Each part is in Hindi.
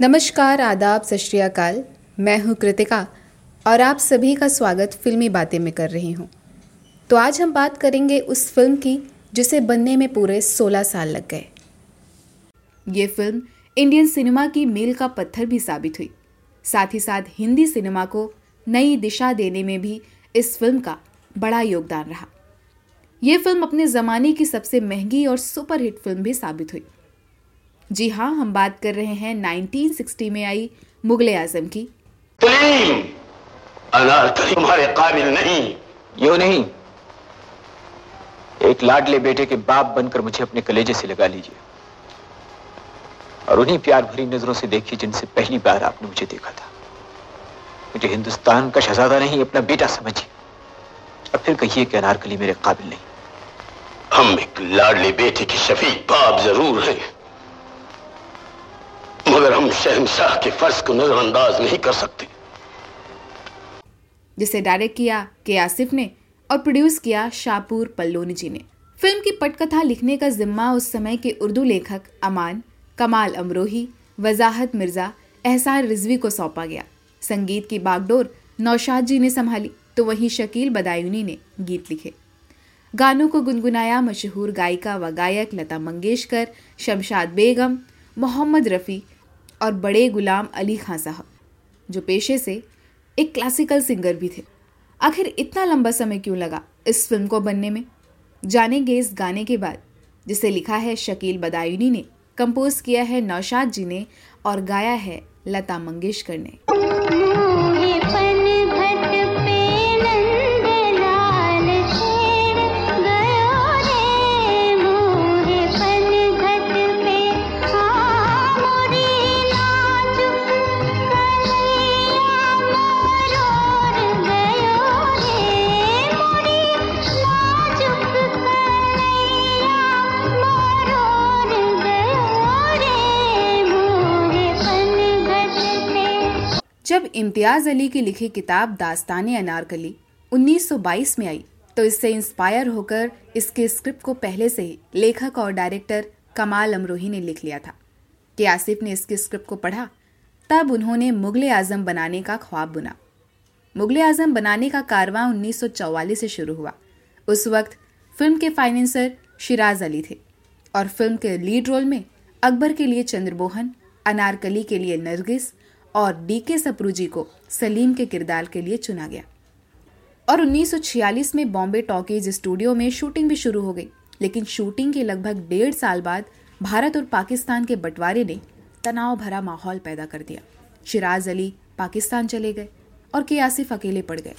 नमस्कार, आदाब, सत मैं हूँ कृतिका और आप सभी का स्वागत फिल्मी बातें में कर रही हूँ। तो आज हम बात करेंगे उस फ़िल्म की जिसे बनने में पूरे 16 साल लग गए। ये फ़िल्म इंडियन सिनेमा की मील का पत्थर भी साबित हुई। साथ ही साथ हिंदी सिनेमा को नई दिशा देने में भी इस फ़िल्म का बड़ा योगदान रहा। ये फ़िल्म अपने ज़माने की सबसे महँगी और सुपरहिट फ़िल्म भी साबित हुई। जी हाँ हम बात कर रहे हैं 1960 में आई मुगले आज़म की। तुम्हारे काबिल नहीं। यो नहीं। एक लाडले बेटे के बाप बनकर मुझे अपने कलेजे से लगा लीजिए। और उन्हीं प्यार भरी नज़रों से देखिए जिनसे पहली बार आपने मुझे देखा था। मुझे हिंदुस्तान का शहजादा नहीं अपना बेटा समझिए। और फिर कहिए कि अनारकली मेरे काबिल नहीं। हम एक लाडले बेटे की शफीक बाप ज़रूर हैं। मगर हम शहनशाह के फ़र्ज़ को नजरअंदाज नहीं कर सकते। जिसे डायरेक्ट किया के आसिफ ने और प्रोड्यूस किया शाहपुर पल्लोनी जी ने। फ़िल्म की पटकथा लिखने का जिम्मा उस समय के उर्दू लेखक अमान, कमाल अमरोही, वजाहत मिर्ज़ा, एहसान रिजवी को सौंपा गया। संगीत की बागडोर नौशाद जी ने संभाली तो वहीं शकील बदायूनी ने गीत लिखे। गानों को गुनगुनाया मशहूर गायिका व गायक लता मंगेशकर, शमशाद बेगम, मोहम्मद रफ़ी और बड़े गुलाम अली खां साहब, जो पेशे से एक क्लासिकल सिंगर भी थे। आखिर इतना लंबा समय क्यों लगा इस फ़िल्म को बनने में? जानेंगे इस गाने के बाद, जिसे लिखा है शकील बदायूनी ने कंपोज किया है नौशाद जी ने और गाया है लता मंगेशकर ने। जब इम्तियाज़ अली की लिखी किताब दास्तान अनारकली 1922 में आई तो इससे इंस्पायर होकर इसके स्क्रिप्ट को पहले से ही लेखक और डायरेक्टर कमाल अमरोही ने लिख लिया था कि आसिफ ने इसके स्क्रिप्ट को पढ़ा, तब उन्होंने मुगल आज़म बनाने का ख्वाब बुना। मुगल आज़म बनाने का कारवां 1944 से शुरू हुआ। उस वक्त फ़िल्म के फाइनेंसर शिराज अली थे और फ़िल्म के लीड रोल में अकबर के लिए चंद्रमोहन, अनारकली के लिए नरगिस और डी के सप्रू जी को सलीम के किरदार के लिए चुना गया। और 1946 में बॉम्बे टॉकीज स्टूडियो में शूटिंग भी शुरू हो गई। लेकिन शूटिंग के लगभग डेढ़ साल बाद भारत और पाकिस्तान के बंटवारे ने तनाव भरा माहौल पैदा कर दिया। शिराज अली पाकिस्तान चले गए और के आसिफ अकेले पड़ गए।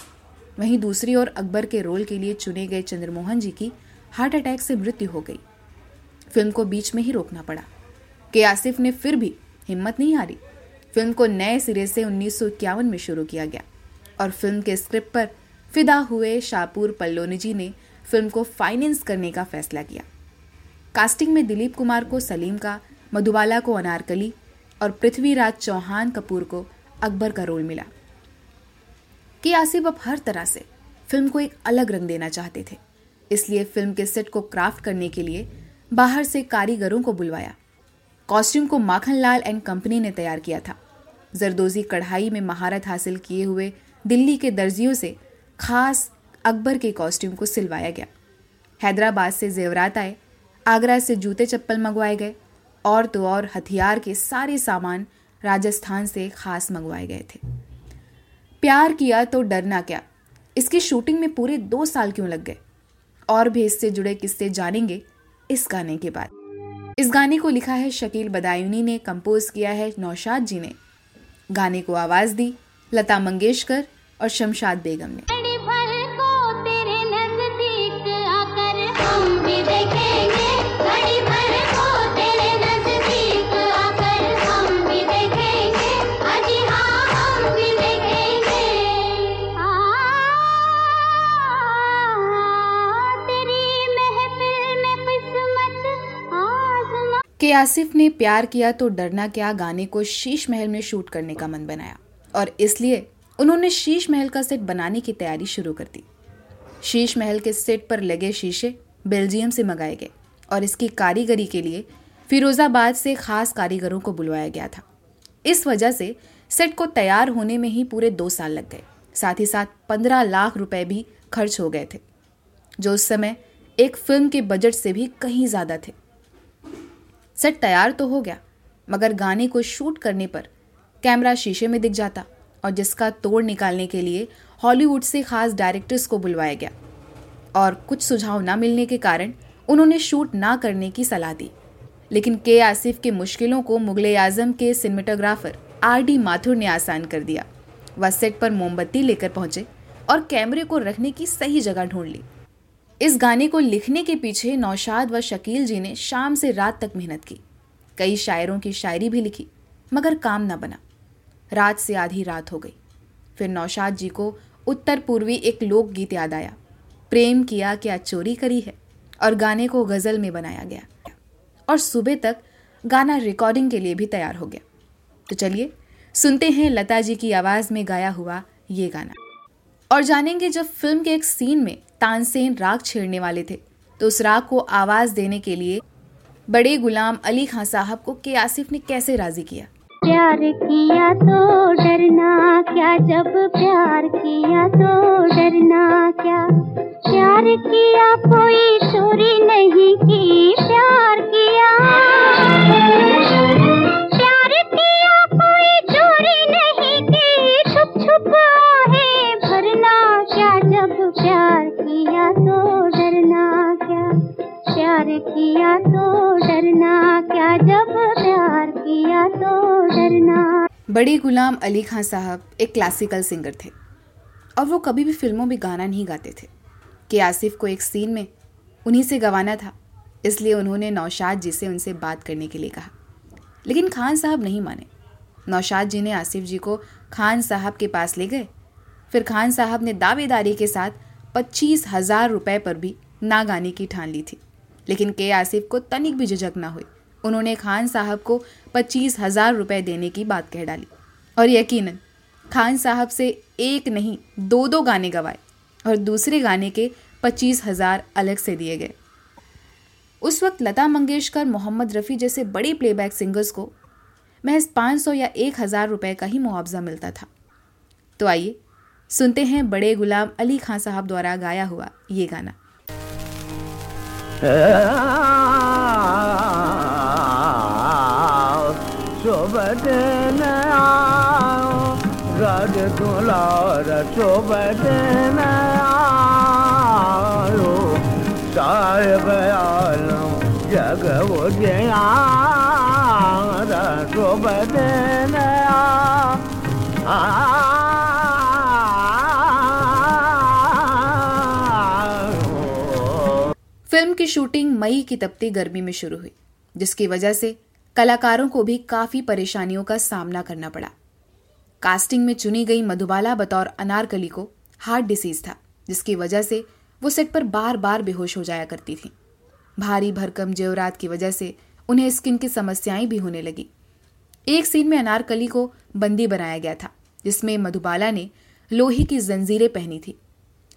वहीं दूसरी ओर अकबर के रोल के लिए चुने गए चंद्रमोहन जी की हार्ट अटैक से मृत्यु हो गई। फ़िल्म को बीच में ही रोकना पड़ा। के आसिफ ने फिर भी हिम्मत नहीं हारी। फ़िल्म को नए सिरे से उन्नीस सौ इक्यावन में शुरू किया गया और फ़िल्म के स्क्रिप्ट पर फिदा हुए शाहपुर पल्लोनी जी ने फ़िल्म को फाइनेंस करने का फैसला किया। कास्टिंग में दिलीप कुमार को सलीम का, मधुबाला को अनारकली और पृथ्वीराज चौहान कपूर को अकबर का रोल मिला। के आसिफ अब हर तरह से फ़िल्म को एक अलग रंग देना चाहते थे, इसलिए फ़िल्म के सेट को क्राफ्ट करने के लिए बाहर से कारीगरों को बुलवाया। कॉस्ट्यूम को माखनलाल एंड कंपनी ने तैयार किया था। जरदोजी कढ़ाई में महारत हासिल किए हुए दिल्ली के दर्जियों से खास अकबर के कॉस्ट्यूम को सिलवाया गया। हैदराबाद से जेवरात आए, आगरा से जूते चप्पल मंगवाए गए और तो और हथियार के सारे सामान राजस्थान से खास मंगवाए गए थे। प्यार किया तो डरना क्या, इसकी शूटिंग में पूरे दो साल क्यों लग गए? और भी इससे जुड़े किस्से जानेंगे इस गाने के बाद। इस गाने को लिखा है शकील बदायूनी ने कंपोज किया है नौशाद जी ने। गाने को आवाज़ दी लता मंगेशकर और शमशाद बेगम ने। आसिफ ने प्यार किया तो डरना क्या गाने को शीश महल में शूट करने का मन बनाया। और इसलिए उन्होंने शीश महल का सेट बनाने की तैयारी शुरू कर दी। शीश महल के सेट पर लगे शीशे बेल्जियम से मंगाए गए और इसकी कारीगरी के लिए फिरोजाबाद से खास कारीगरों को बुलवाया गया था। इस वजह से सेट को तैयार होने में ही पूरे दो साल लग गए। साथ ही साथ पंद्रह लाख रुपए भी खर्च हो गए थे, जो उस समय एक फ़िल्म के बजट से भी कहीं ज़्यादा थे। सेट तैयार तो हो गया, मगर गाने को शूट करने पर कैमरा शीशे में दिख जाता और जिसका तोड़ निकालने के लिए हॉलीवुड से खास डायरेक्टर्स को बुलवाया गया। और कुछ सुझाव ना मिलने के कारण उन्होंने शूट ना करने की सलाह दी। लेकिन के आसिफ के मुश्किलों को मुगल आज़म के सिनेमाटोग्राफर आर डी माथुर ने आसान कर दिया। वह सेट पर मोमबत्ती लेकर पहुँचे और कैमरे को रखने की सही जगह ढूंढ ली। इस गाने को लिखने के पीछे नौशाद व शकील जी ने शाम से रात तक मेहनत की। कई शायरों की शायरी भी लिखी, मगर काम न बना। रात से आधी रात हो गई। फिर नौशाद जी को उत्तर पूर्वी एक लोकगीत याद आया। प्रेम किया क्या चोरी करी है? और गाने को गज़ल में बनाया गया। और सुबह तक गाना रिकॉर्डिंग के लिए भी तैयार हो गया। तो चलिए, सुनते हैं लता जी की आवाज़ में गाया हुआ ये गाना। और जानेंगे जब फ़िल्म के एक सीन में तानसेन राग छेड़ने वाले थे। तो उस राग को आवाज़ देने के लिए बड़े गुलाम अली खान साहब को के आसिफ ने कैसे राज़ी किया? प्यार किया तो डरना क्या, जब प्यार किया तो डरना क्या? प्यार किया कोई चोरी नहीं की, प्यार किया बड़े गुलाम अली खान साहब एक क्लासिकल सिंगर थे। और वो कभी भी फ़िल्मों में गाना नहीं गाते थे। कि आसिफ को एक सीन में उन्हीं से गवाना था, इसलिए उन्होंने नौशाद जी से उनसे बात करने के लिए कहा। लेकिन खान साहब नहीं माने। नौशाद जी ने आसिफ जी को खान साहब के पास ले गए। फिर खान साहब ने दावेदारी के साथ पच्चीस हज़ार रुपये पर भी ना गाने की ठान ली थी। लेकिन के आसिफ को तनिक भी झिझक ना हुई। उन्होंने खान साहब को पच्चीस हज़ार रुपये देने की बात कह डाली। और यकीनन, खान साहब से एक नहीं दो दो गाने गवाए और दूसरे गाने के पच्चीस हज़ार अलग से दिए गए। उस वक्त लता मंगेशकर, मोहम्मद रफ़ी जैसे बड़े प्लेबैक सिंगर्स को महज 500 या एक हज़ार रुपये का ही मुआवजा मिलता था। तो आइए, सुनते हैं बड़े गुलाम अली खान साहब द्वारा गाया हुआ ये गाना। सोबतन राज दुलार आयो साहेब आलम, जग आ फ़िल्म की शूटिंग मई की तपती गर्मी में शुरू हुई, जिसकी वजह से कलाकारों को भी काफ़ी परेशानियों का सामना करना पड़ा। कास्टिंग में चुनी गई मधुबाला बतौर अनारकली को हार्ट डिसीज था, जिसकी वजह से वो सेट पर बार बार बेहोश हो जाया करती थी। भारी भरकम जेवरात की वजह से उन्हें स्किन की समस्याएँ भी होने लगी। एक सीन में अनारकली को बंदी बनाया गया था, जिसमें मधुबाला ने लोहे की जंजीरें पहनी थी।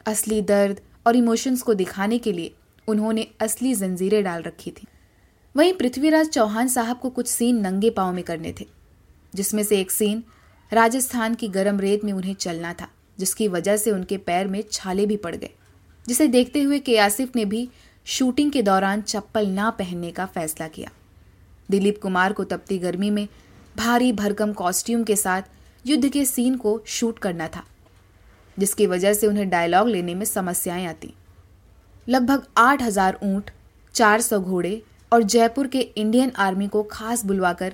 असली दर्द और इमोशंस को दिखाने के लिए उन्होंने असली जंजीरें डाल रखी थी। वहीं पृथ्वीराज चौहान साहब को कुछ सीन नंगे पाँव में करने थे, जिसमें से एक सीन राजस्थान की गर्म रेत में उन्हें चलना था, जिसकी वजह से उनके पैर में छाले भी पड़ गए, जिसे देखते हुए के आसिफ ने भी शूटिंग के दौरान चप्पल ना पहनने का फैसला किया। दिलीप कुमार को तपती गर्मी में भारी भरकम कॉस्ट्यूम के साथ युद्ध के सीन को शूट करना था, जिसकी वजह से उन्हें डायलॉग लेने में समस्याएँ आती। लगभग आठ हज़ार ऊँट, चार सौ घोड़े और जयपुर के इंडियन आर्मी को खास बुलवाकर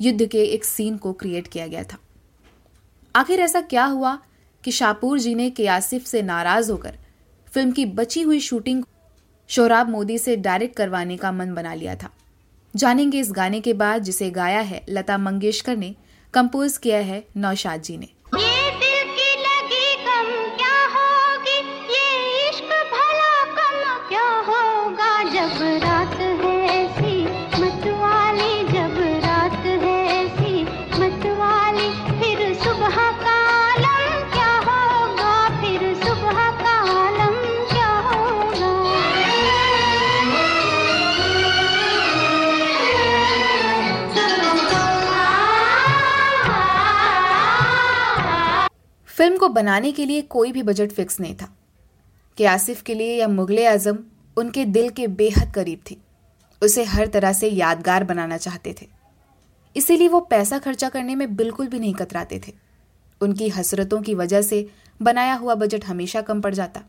युद्ध के एक सीन को क्रिएट किया गया था। आखिर ऐसा क्या हुआ कि शाहपुर जी ने के से नाराज़ होकर फ़िल्म की बची हुई शूटिंग शोराब मोदी से डायरेक्ट करवाने का मन बना लिया था। जानेंगे इस गाने के बाद जिसे गाया है लता मंगेशकर ने कंपोज किया है नौशाद जी ने। ये फ़िल्म को बनाने के लिए कोई भी बजट फिक्स नहीं था। कि आसिफ के लिए या मुगले आज़म उनके दिल के बेहद करीब थी। उसे हर तरह से यादगार बनाना चाहते थे। इसीलिए वो पैसा खर्चा करने में बिल्कुल भी नहीं कतराते थे। उनकी हसरतों की वजह से बनाया हुआ बजट हमेशा कम पड़ जाता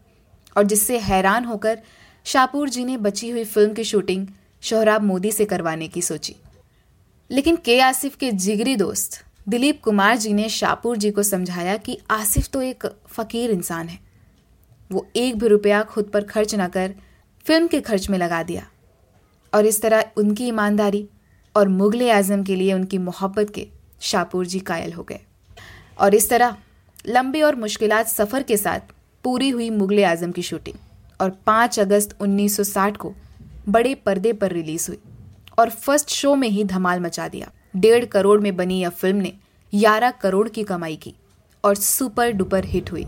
और जिससे हैरान होकर शाहपुर जी ने बची हुई फ़िल्म की शूटिंग शोहराब मोदी से करवाने की सोची। लेकिन के आसिफ के जिगरी दोस्त दिलीप कुमार जी ने शाहपुर जी को समझाया कि आसिफ तो एक फकीर इंसान है। वो एक भी रुपया खुद पर खर्च ना कर फ़िल्म के खर्च में लगा दिया। और इस तरह उनकी ईमानदारी और मुगल आज़म के लिए उनकी मोहब्बत के शाहपुर जी कायल हो गए। और इस तरह लंबे और मुश्किल सफ़र के साथ पूरी हुई मुगल आज़म की शूटिंग। और 5 अगस्त 1960 को बड़े पर्दे पर रिलीज़ हुई और फ़र्स्ट शो में ही धमाल मचा दिया। डेढ़ करोड़ में बनी यह फ़िल्म ने 11 करोड़ की कमाई की और सुपर डुपर हिट हुई।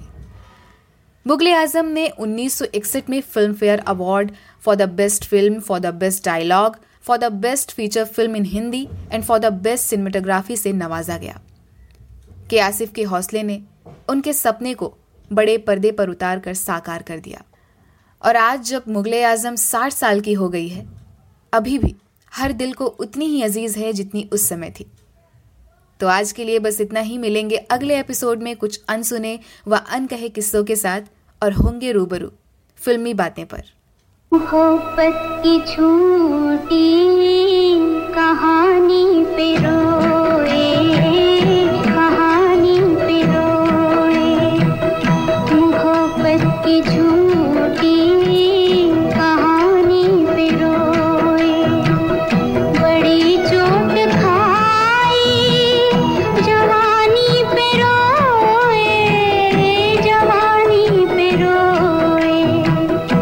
मुगल आज़म ने 1961 में filmfare award for the best film for the best dialogue for the best feature film in Hindi and for the best cinematography से नवाजा गया। के आसिफ के हौसले ने उनके सपने को बड़े पर्दे पर उतार कर साकार कर दिया। और आज जब मुगल आज़म साठ साल की हो गई है, अभी भी हर दिल को उतनी ही अज़ीज़ है जितनी उस समय थी। तो आज के लिए बस इतना ही। मिलेंगे अगले एपिसोड में कुछ अनसुने व अनकहे किस्सों के साथ और होंगे रूबरू फिल्मी बातें पर। की छोटी कहानी पे रो।